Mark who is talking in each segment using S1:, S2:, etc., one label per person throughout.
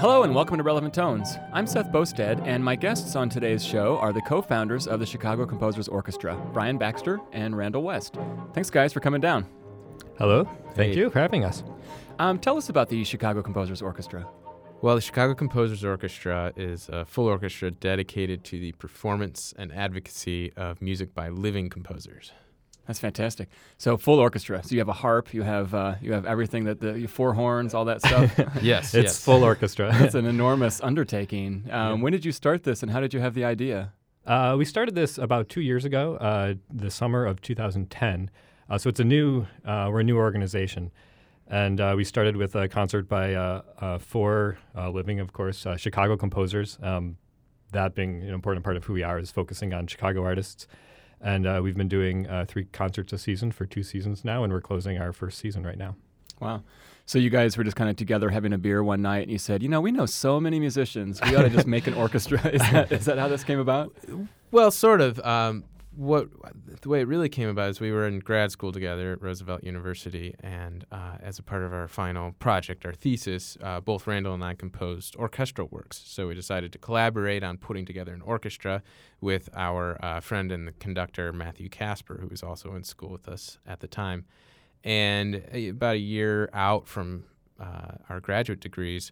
S1: Hello and welcome to Relevant Tones. I'm Seth Boustead, and my guests on today's show are the co founders of the Chicago Composers Orchestra, Brian Baxter and Randall West. Thanks, guys, for coming down.
S2: Hello. Thank
S3: Hey.
S2: you for having us.
S1: Um, tell us about the Chicago Composers Orchestra.
S3: Well, the Chicago Composers Orchestra is a full orchestra dedicated to the performance and advocacy of music by living composers.
S1: That's fantastic. So full orchestra. So you have a harp, you have uh, you have everything that the four horns, all that stuff.
S3: Yes,
S2: It's
S3: yes.
S2: full orchestra.
S1: It's an enormous undertaking. Um, When did you start this, and how did you have the idea?
S2: uh, we started this about two years ago, uh, the summer of 2010. Uh, so it's a new, uh, we're a new organization. And uh, we started with a concert by uh, uh, four uh, living, of course, uh, Chicago composers. Um, that being an important part of who we are is focusing on Chicago artists. And uh, we've been doing uh, three concerts a season for two seasons now, and we're closing our first season right now.
S1: Wow. So you guys were just kind of together having a beer one night, and you said, you know, we know so many musicians. We ought to just make an orchestra. Is that, is that how this came about?
S3: Well, sort of. Um, what the way it really came about is we were in grad school together at Roosevelt University, and uh, as a part of our final project, our thesis, uh, both Randall and I composed orchestral works. So we decided to collaborate on putting together an orchestra with our uh, friend and the conductor Matthew Casper, who was also in school with us at the time. And uh, about a year out from uh, our graduate degrees,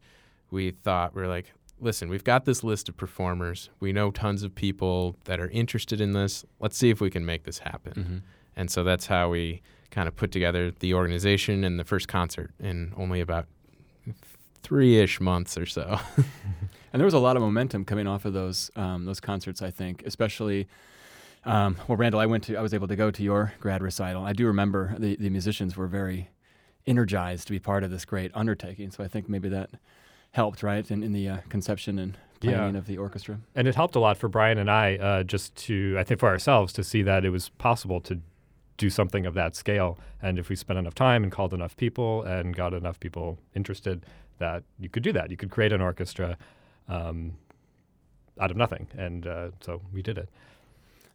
S3: we thought we were like, listen, we've got this list of performers. We know tons of people that are interested in this. Let's see if we can make this happen.
S1: Mm-hmm.
S3: And so that's how we kind of put together the organization and the first concert in only about three ish months or so.
S1: And there was a lot of momentum coming off of those um, those concerts. I think, especially. Um, well, Randall, I went to. I was able to go to your grad recital. I do remember the the musicians were very energized to be part of this great undertaking. So I think maybe that helped, right, in, in the uh, conception and
S2: Yeah.
S1: planning of the orchestra.
S2: And it helped a lot for Brian and I, uh, just to, I think for ourselves, to see that it was possible to do something of that scale. And if we spent enough time and called enough people and got enough people interested, that you could do that. You could create an orchestra um, out of nothing. And uh, so we did it.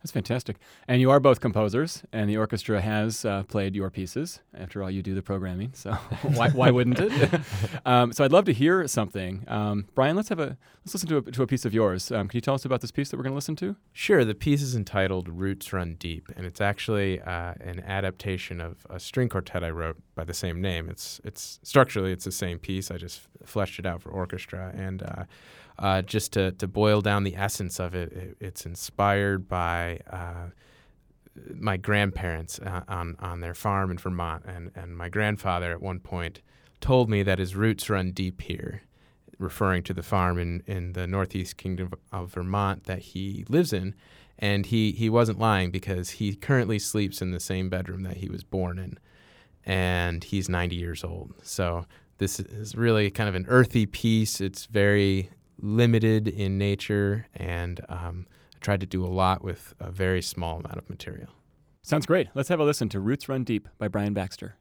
S1: That's fantastic. And you are both composers, and the orchestra has uh, played your pieces. After all, you do the programming, so why, why wouldn't it? um, so I'd love to hear something. Um, Brian, let's have a let's listen to a, to a piece of yours. Um, can you tell us about this piece that we're going to listen to?
S3: Sure. The piece is entitled Roots Run Deep, and it's actually uh, an adaptation of a string quartet I wrote by the same name. It's it's structurally it's the same piece. I just fleshed it out for orchestra, and uh, uh, just to, to boil down the essence of it, it it's inspired by uh, my grandparents uh, on on their farm in Vermont, and and my grandfather at one point told me that his roots run deep here referring to the farm in, in the northeast kingdom of Vermont that he lives in. And he, he wasn't lying because he currently sleeps in the same bedroom that he was born in. And he's 90 years old. So this is really kind of an earthy piece. It's very limited in nature. And um, I tried to do a lot with a very small amount of material.
S1: Sounds great. Let's have a listen to "Roots Run Deep" by Brian Baxter.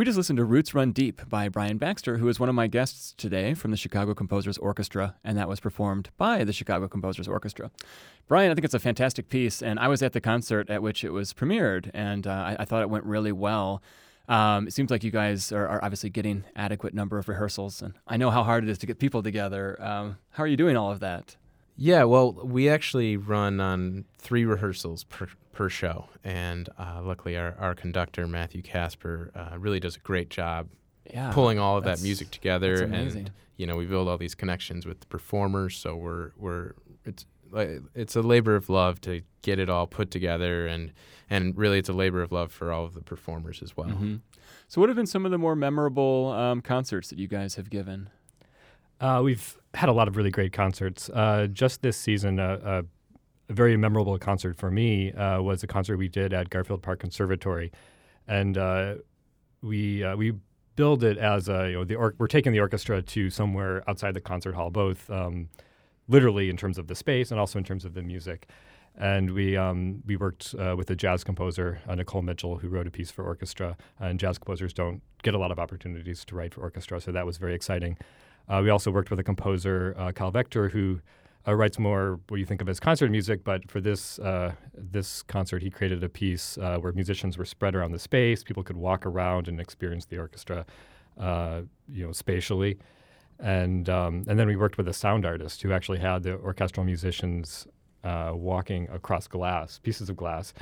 S1: We just listened to Roots Run Deep by Brian Baxter, who is one of my guests today from the Chicago Composers Orchestra, and that was performed by the Chicago Composers Orchestra. Brian, I think it's a fantastic piece, and I was at the concert at which it was premiered, and uh, I, I, thought it went really well. Um, it seems like you guys are, are, obviously getting adequate number of rehearsals, and I know how hard it is to get people together. Um, how are you doing all of that?
S3: Yeah, well, we actually run on three rehearsals per, per show, and uh, luckily our, our conductor Matthew Casper uh, really does a great job
S1: yeah,
S3: pulling all of that music together,
S1: and
S3: you know we build all these connections with the performers. So we're we're it's it's a labor of love to get it all put together, and and really it's a labor of love for all of the performers as well.
S1: Mm-hmm. So, what have been some of the more memorable um, concerts that you guys have given?
S2: Uh, we've had a lot of really great concerts. Uh, just this season, uh, uh a very memorable concert for me uh, was a concert we did at Garfield Park Conservatory, and uh, we we billed it as a you know the or- we're taking the orchestra to somewhere outside the concert hall, both um, literally in terms of the space and also in terms of the music. And we um, we worked with a jazz composer, Nicole Mitchell, who wrote a piece for orchestra. And jazz composers don't get a lot of opportunities to write for orchestra, so that was very exciting. Uh, we also worked with a composer, uh, Kyle Vegter, who uh, writes more what you think of as concert music. But for this uh, this concert, he created a piece uh, where musicians were spread around the space. People could walk around and experience the orchestra, uh, you know, spatially. And um, and then we worked with a sound artist who actually had the orchestral musicians walking across glass, pieces of glass,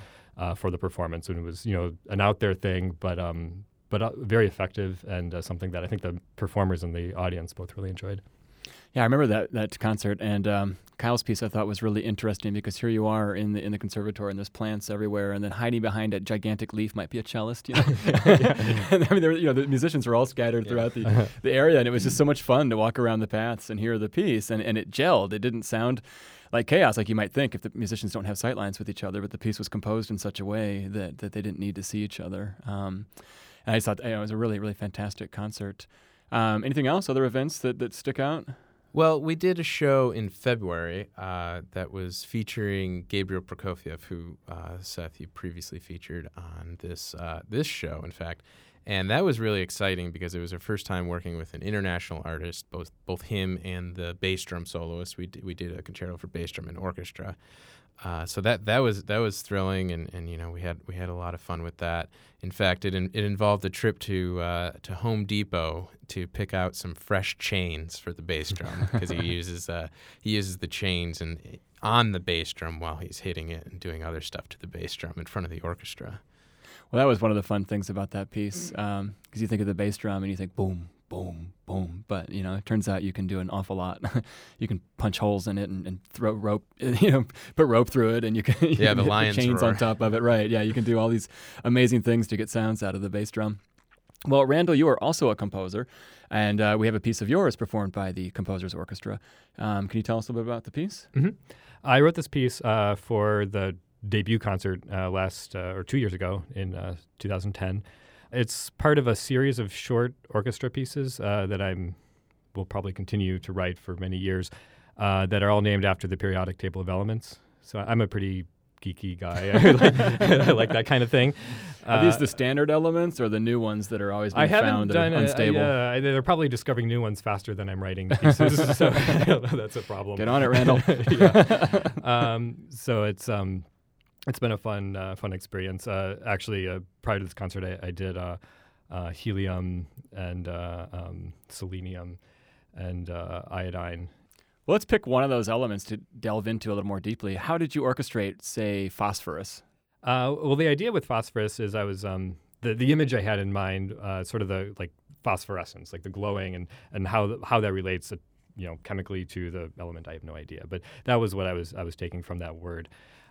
S2: for the performance. And it was you know an out there thing, but um, but uh, very effective and uh, something that I think the performers and the audience both really enjoyed.
S1: Yeah, I remember that that concert, and um, Kyle's piece I thought was really interesting because here you are in the in the conservatory, and there's plants everywhere, and then hiding behind a gigantic leaf might be a cellist, you know. and, I mean, there, you know, the musicians were all scattered yeah. throughout the the area, and it was just so much fun to walk around the paths and hear the piece, and and it gelled. It didn't sound like chaos, like you might think if the musicians don't have sightlines with each other, but the piece was composed in such a way that that they didn't need to see each other. Um, and I thought you know, it was a really, really fantastic concert. Um, anything else? Other events that, that stick out?
S3: Well, we did a show in February uh, that was featuring Gabriel Prokofiev, who uh, Seth you previously featured on this uh, this show, in fact, and that was really exciting because it was our first time working with an international artist, both both him and the bass drum soloist. We d- we did a concerto for bass drum and orchestra, uh, so that that was that was thrilling, and, and you know we had we had a lot of fun with that. In fact, it in, it involved a trip to uh, to Home Depot to pick out some fresh chains for the bass drum because he uses uh, he uses the chains and on the bass drum while he's hitting it and doing other stuff to the bass drum in front of the orchestra.
S1: Well, that was one of the fun things about that piece because um, you think of the bass drum and you think boom, boom, boom. But you know, it turns out you can do an awful lot. you can punch holes in it and, and, throw rope, you know, put rope through it, and you can you
S3: yeah, the lions
S1: the chains
S3: roar.
S1: on top of it. Right? Yeah, you can do all these amazing things to get sounds out of the bass drum. Well, Randall, you are also a composer, and uh, we have a piece of yours performed by the Composers Orchestra. Um, can you tell us a little bit about the piece?
S2: Mm-hmm. I wrote this piece uh, for the debut concert uh, last uh, or two years ago in uh, 2010. It's part of a series of short orchestra pieces uh, that I'm will probably continue to write for many years uh, that are all named after the periodic table of elements. So I'm a pretty geeky guy. I like that kind of thing.
S1: Are these uh, the standard elements or the new ones that are always being
S2: I haven't
S1: found
S2: done
S1: that unstable?
S2: A, they're probably discovering new ones faster than I'm writing pieces, so that's a problem.
S1: Get on it, Randall.
S2: um, so it's um, it's been a fun uh, fun experience. Uh, actually, uh, prior to this concert, I, I did uh, uh, helium and uh, um, selenium and iodine.
S1: Well, let's pick one of those elements to delve into a little more deeply. How did you orchestrate, say, phosphorus?
S2: well, the idea with phosphorus is I was um, the the image I had in mind, sort of the like phosphorescence, like the glowing, and and how how that relates. you know, chemically to the element, I have no idea. But that was what I was I was taking from that word.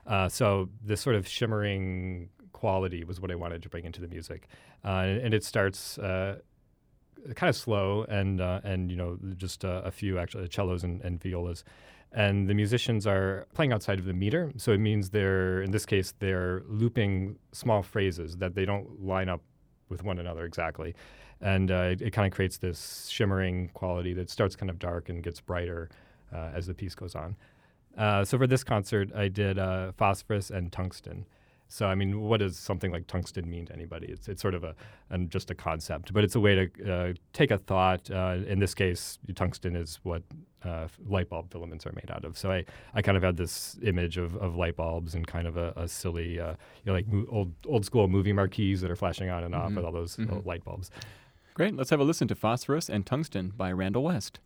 S2: Uh, so this sort of shimmering quality was what I wanted to bring into the music, uh, and, and, it starts uh, kind of slow and uh, and you know just a few actually cellos and, and, violas, and the musicians are playing outside of the meter. So it means they're in this case they're looping small phrases that they don't line up with one another exactly, and uh, it, it kind of creates this shimmering quality that starts kind of dark and gets brighter as the piece goes on. Uh, so for this concert, I did uh, phosphorus and tungsten, So, I mean, what does something like tungsten mean to anybody? It's, it's sort of a and just a concept, but it's a way to uh, take a thought. Uh, in this case, tungsten is what uh, light bulb filaments are made out of. So I, I kind of had this image of, of light bulbs and kind of a, a silly, uh, you know, like mo- old old school movie marquees that are flashing on and off
S1: Mhm.
S2: with all those
S1: Mhm.
S2: light bulbs.
S1: Great. Let's have a listen to Phosphorus and Tungsten by Randall West.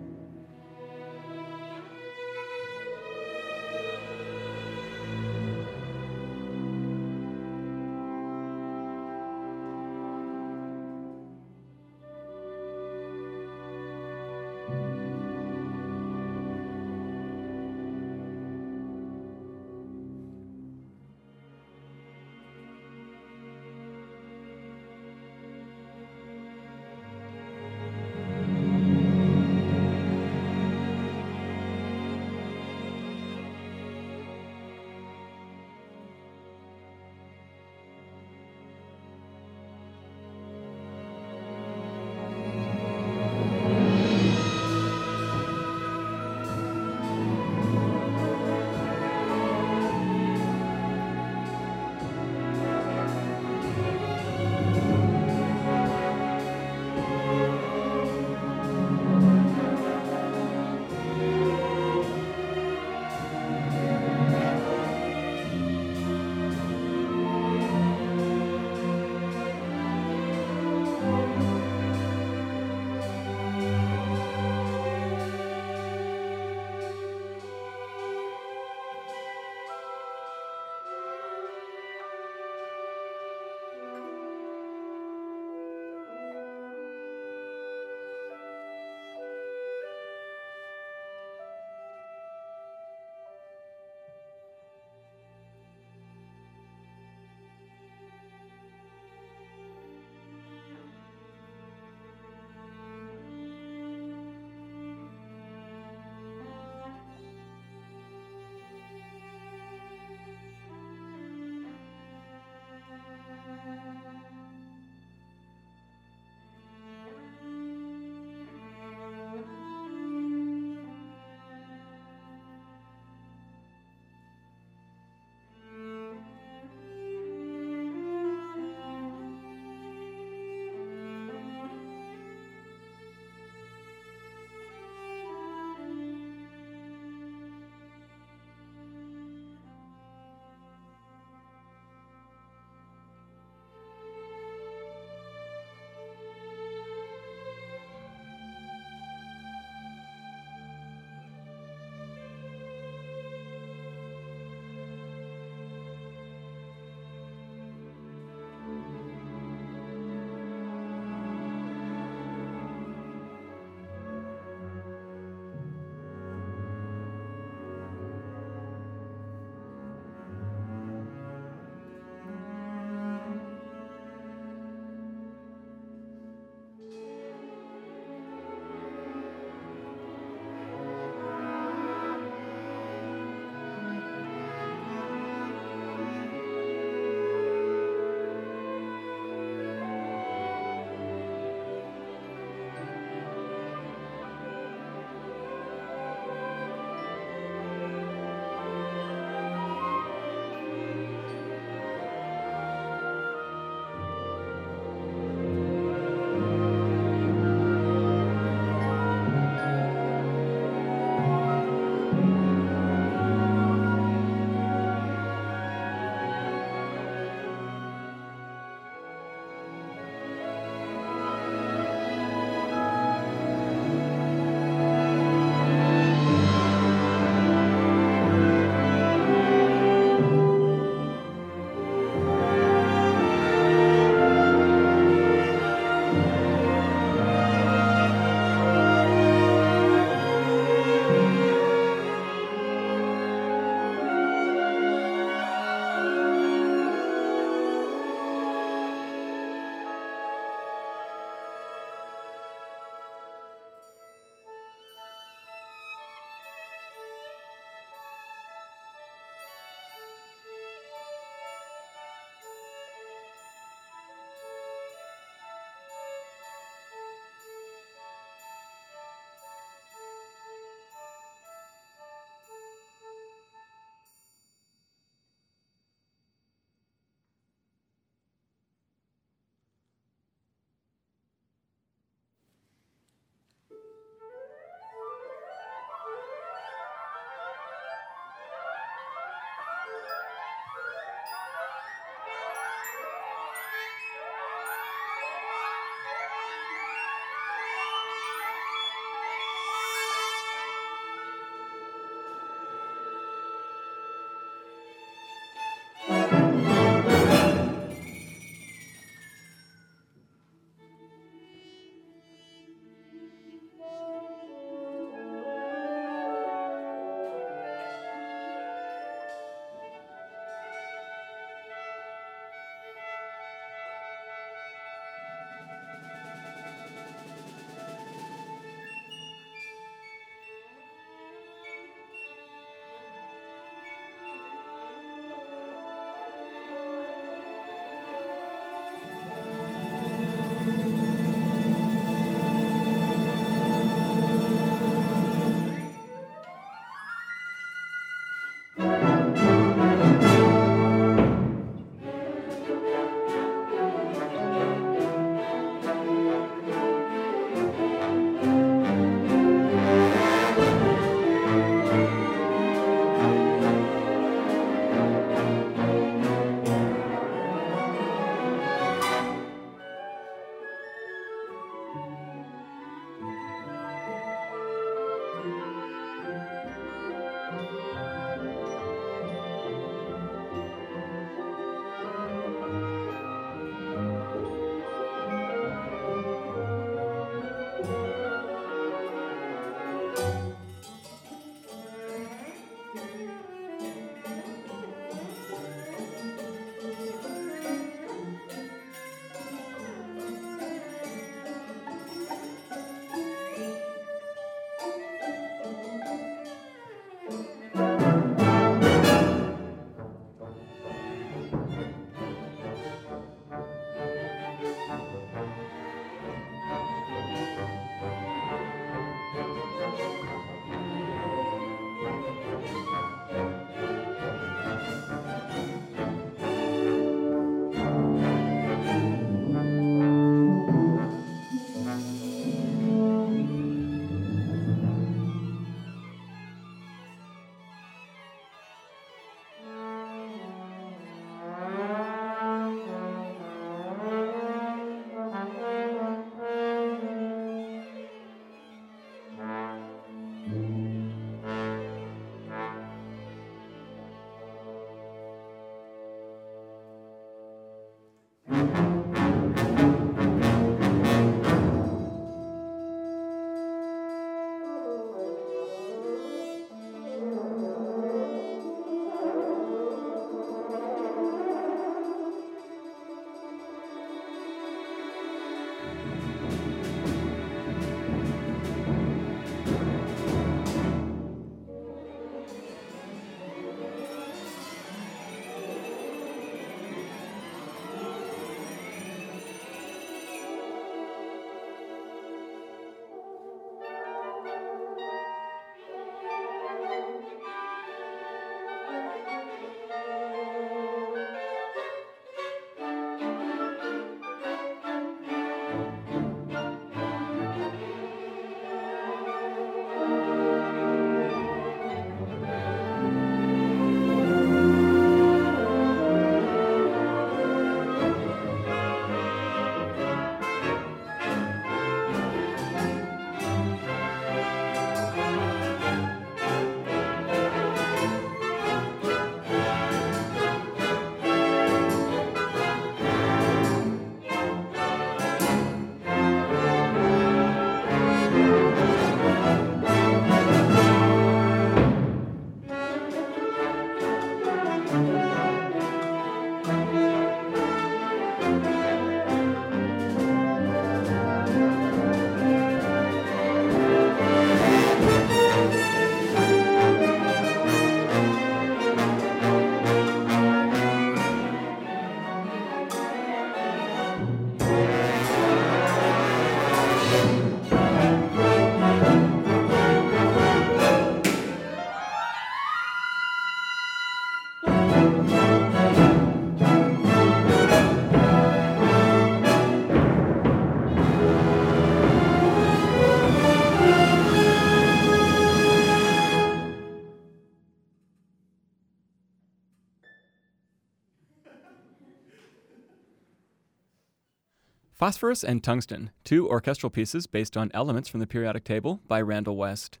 S1: Phosphorus and Tungsten, two orchestral pieces based on elements from the periodic table by Randall West.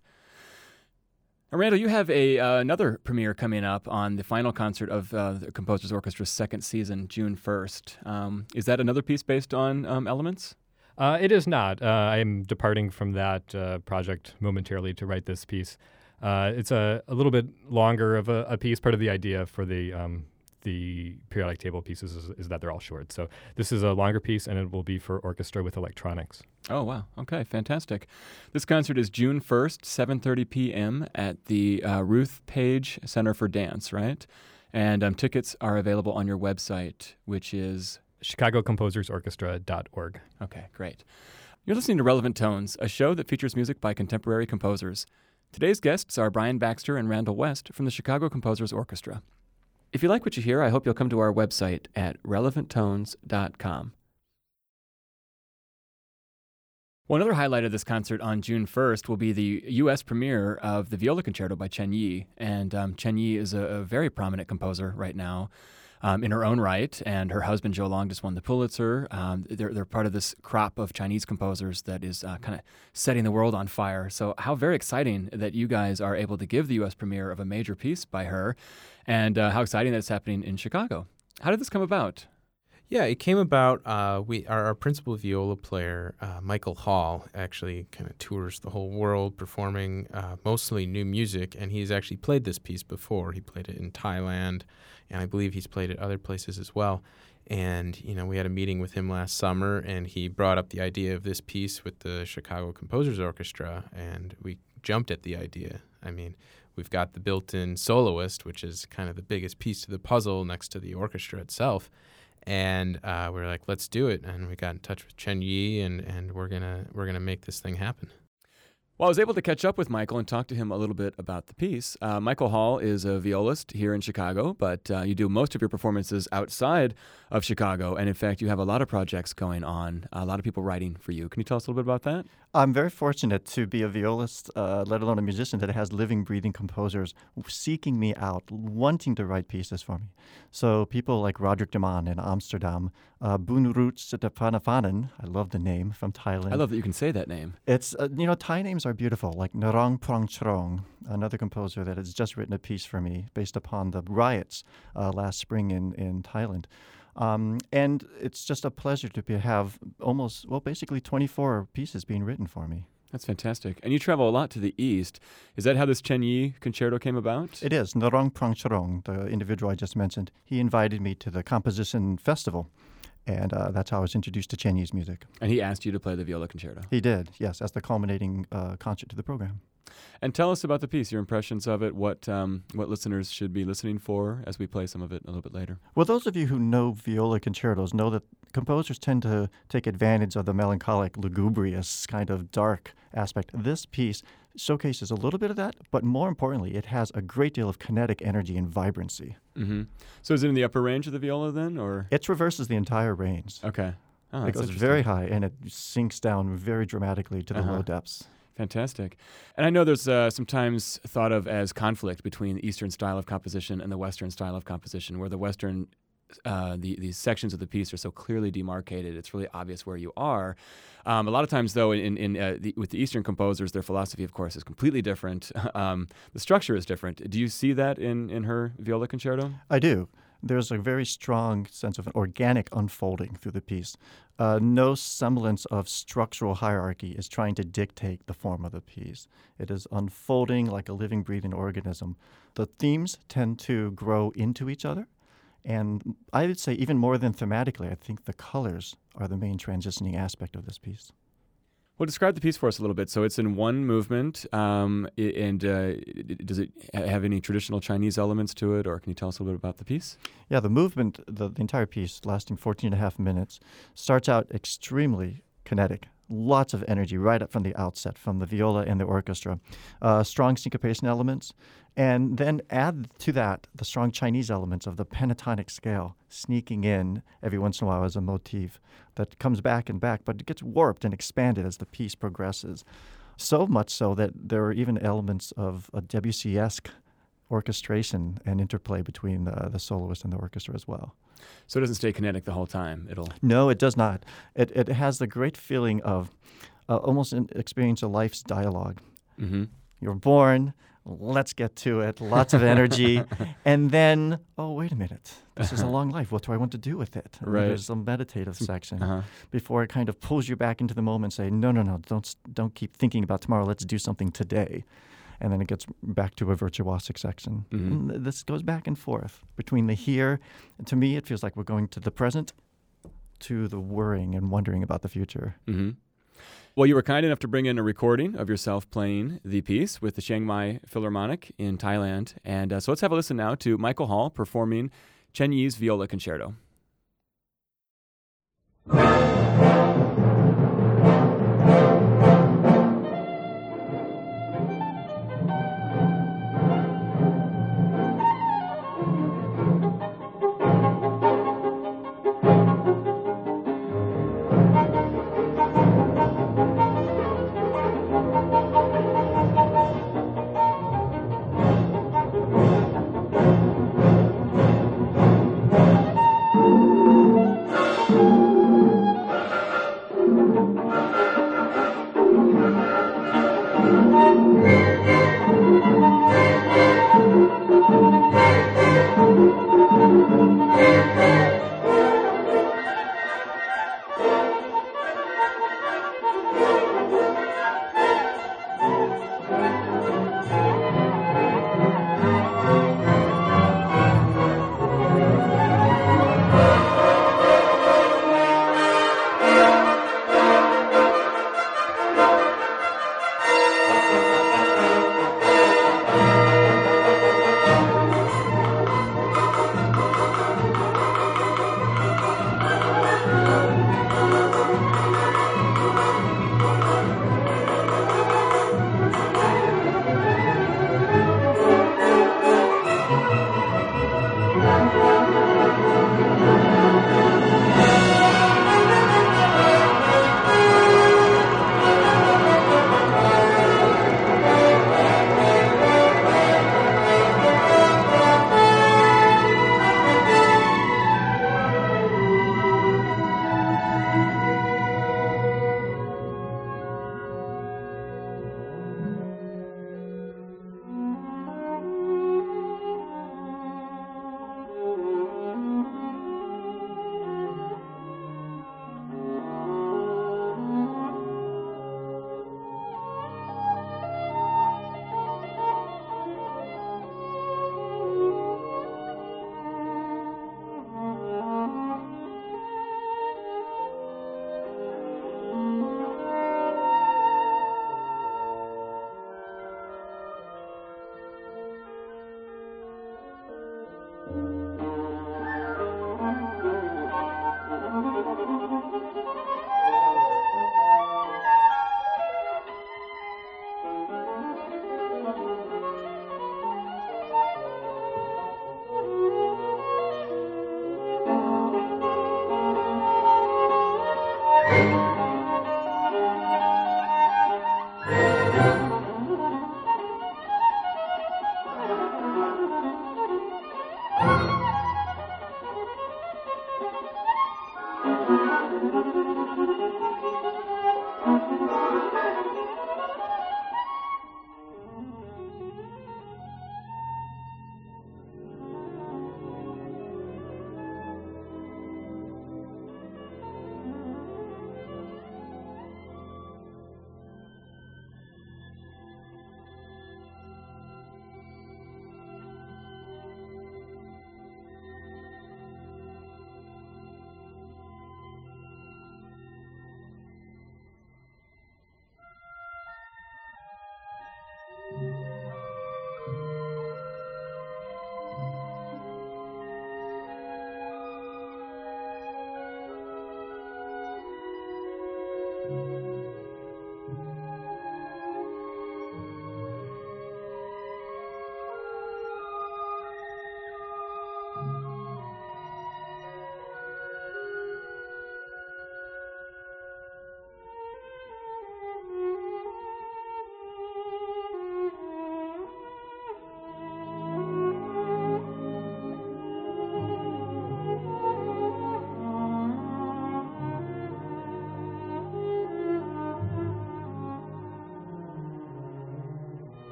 S1: Now, Randall, you have a uh, another premiere coming up on the final concert of uh, the Composers Orchestra's second season, June 1st. Um, is that another piece based on um, elements?
S2: Uh, it is not. Uh, I'm departing from that uh, project momentarily to write this piece. Uh, it's a, a little bit longer of a, a, piece. Part of the idea for the um, the periodic table pieces is, is, that they're all short. So this is a longer piece, and it will be for orchestra with electronics.
S1: Oh wow! Okay, fantastic. This concert is June first, 7:30 p.m. at the uh, Ruth Page Center for Dance, right? And um, tickets are available on your website, which is
S2: ChicagoComposersOrchestra.org.
S1: Okay, great. You're listening to Relevant Tones, a show that features music by contemporary composers. Today's guests are Brian Baxter and Randall West from the Chicago Composers Orchestra. If you like what you hear, I hope you'll come to our website at relevanttones.com. One other highlight of this concert on June 1st will be the U.S. premiere of the Viola Concerto by Chen Yi. And um, Chen Yi is a, a, very prominent composer right now um, in her own right, and her husband Zhou Long just won the Pulitzer. Um, they're, they're part of this crop of Chinese composers that is uh, kind of setting the world on fire. So, how very exciting that you guys are able to give the U.S. premiere of a major piece by her, and uh, how exciting that's happening in Chicago. How did this come about?
S3: Yeah, it came about. Uh, we our, our, principal viola player, uh, Michael Hall, actually kind of tours the whole world performing uh, mostly new music, and he's actually played this piece before. He played it in Thailand, and I believe he's played it other places as well. And you know, we had a meeting with him last summer, and he brought up the idea of this piece with the Chicago Composers Orchestra, and we jumped at the idea. I mean, we've got the built-in soloist, which is kind of the biggest piece to the puzzle next to the orchestra itself and uh, we are like, let's do it. And we got in touch with Chen Yi, and, and we're gonna we're gonna make this thing happen.
S1: Well, I was able to catch up with Michael and talk to him a little bit about the piece. Uh, Michael Hall is a violist here in Chicago, but uh, you do most of your performances outside of Chicago. And in fact, you have a lot of projects going on, a lot of people writing for you. Can you tell us a little bit about that?
S4: I'm very fortunate to be a violist, uh, let alone a musician, that has living, breathing composers seeking me out, wanting to write pieces for me. So people like Roderik de Man in Amsterdam, uh, Boonroot Sitapanafanan, I love the name, from Thailand.
S1: I love that you can say that name.
S4: It's, uh, you know, Thai names are beautiful, like Narong Prangcharoen, another composer that has just written a piece for me based upon the riots uh, last spring in, in Thailand. Um, and it's just a pleasure to be, have almost, well, basically 24 pieces being written for me.
S1: That's fantastic. And you travel a lot to the east. Is that how this Chen Yi concerto came about?
S4: It is. Narong Prangcharoen, the individual I just mentioned, he invited me to the composition festival. And uh, that's how I was introduced to Chen Yi's music.
S1: And he asked you to play the viola concerto?
S4: He did, yes, as the culminating uh, concert to the program.
S1: And tell us about the piece, your impressions of it, what um, what listeners should be listening for as we play some of it a little bit later.
S4: Well, those of you who know viola concertos know that composers tend to take advantage of the melancholic, lugubrious, kind of dark aspect. This piece showcases a little bit of that, but more importantly, it has a great deal of kinetic energy and vibrancy.
S1: Mm-hmm. So is it in the upper range of the viola then, or
S4: it traverses the entire range?
S1: Okay.
S4: Oh, it goes very high and it sinks down very dramatically to the uh-huh. low depths.
S1: Fantastic. And I know there's uh, sometimes thought of as conflict between the Eastern style of composition and the Western style of composition, where the Western, uh, the, these sections of the piece are so clearly demarcated. It's really obvious where you are. Um, a lot of times, though, in, in uh, the, with the Eastern composers, their philosophy, of course, is completely different. um, the structure is different. Do you see that in, in her viola concerto?
S4: I do there's a very strong sense of an organic unfolding through the piece. Uh, no semblance of structural hierarchy is trying to dictate the form of the piece. It is unfolding like a living, breathing organism. The themes tend to grow into each other. And I would say, even more than thematically, I think the colors are the main transitioning aspect of this piece.
S1: Well, describe the piece for us a little bit. So it's in one movement, um, and uh, does it have any traditional Chinese elements to it, or can you tell us a little bit about the piece?
S4: Yeah, the movement, the, the entire piece, lasting 14 and a half minutes, starts out extremely kinetic, lots of energy right up from the outset from the viola and the orchestra. Uh, strong syncopation elements, and then add to that the strong Chinese elements of the pentatonic scale sneaking in every once in a while as a motif that comes back and back, but it gets warped and expanded as the piece progresses. So much so that there are even elements of a Debussy esque orchestration and interplay between the, the soloist and the orchestra as well.
S1: So it doesn't stay kinetic the whole time. It'll.
S4: No, it does not. It, it has the great feeling of uh, almost an experience of life's dialogue.
S1: Mm-hmm.
S4: You're born, let's get to it, lots of energy. and then, oh, wait a minute. This is a long life. What do I want to do with it? And
S1: Right.
S4: There's a meditative section
S1: Uh-huh.
S4: before it kind of pulls you back into the moment and say, no, no, no, don't, don't keep thinking about tomorrow. Let's do something today. And then it gets back to a virtuosic section.
S1: Mhm.
S4: This goes back and forth between the here. To me, it feels like we're going to the present to the worrying and wondering about the future.
S1: Mm-hmm. Well, you were kind enough to bring in a recording of yourself playing the piece with the Chiang Mai Philharmonic in Thailand. And uh, so let's have a listen now to Michael Hall performing Chen Yi's Viola Concerto.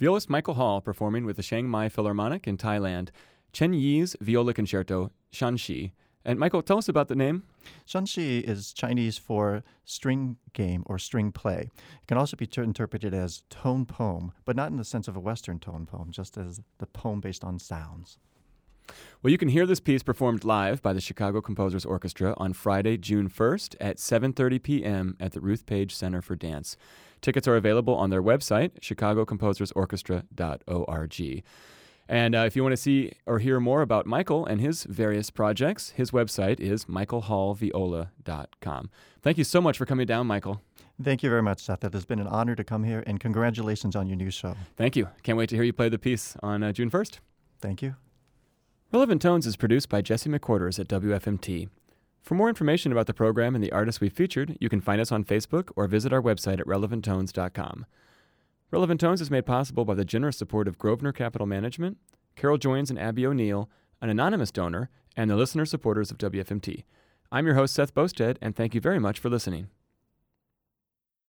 S1: Violist Michael Hall performing with the Chiang Mai Philharmonic in Thailand, Chen Yi's Viola Concerto, Xian Shi. And Michael, tell us about the name.
S4: Xian Shi is Chinese for string game or string play. It can also be ter- interpreted as tone poem, but not in the sense of a Western tone poem, just as the poem based on sounds.
S1: Well, you can hear this piece performed live by the Chicago Composers Orchestra on Friday, June 1st at 7:30 p.m. at the Ruth Page Center for Dance. Tickets are available on their website, chicagocomposersorchestra.org. And uh, if you want to see or hear more about Michael and his various projects, his website is michaelhallviola.com. Thank you so much for coming down, Michael.
S4: Thank you very much, Seth. It has been an honor to come here, and congratulations on your new show.
S1: Thank you. Can't wait to hear you play the piece on uh, June 1st.
S4: Thank you.
S1: Relevant Tones is produced by Jesse McQuarters at WFMT. For more information about the program and the artists we've featured, you can find us on Facebook or visit our website at relevanttones.com. Relevant Tones is made possible by the generous support of Grosvenor Capital Management, Carol Joins and Abby O'Neill, an anonymous donor, and the listener supporters of WFMT. I'm your host, Seth Boustead, and thank you very much for listening.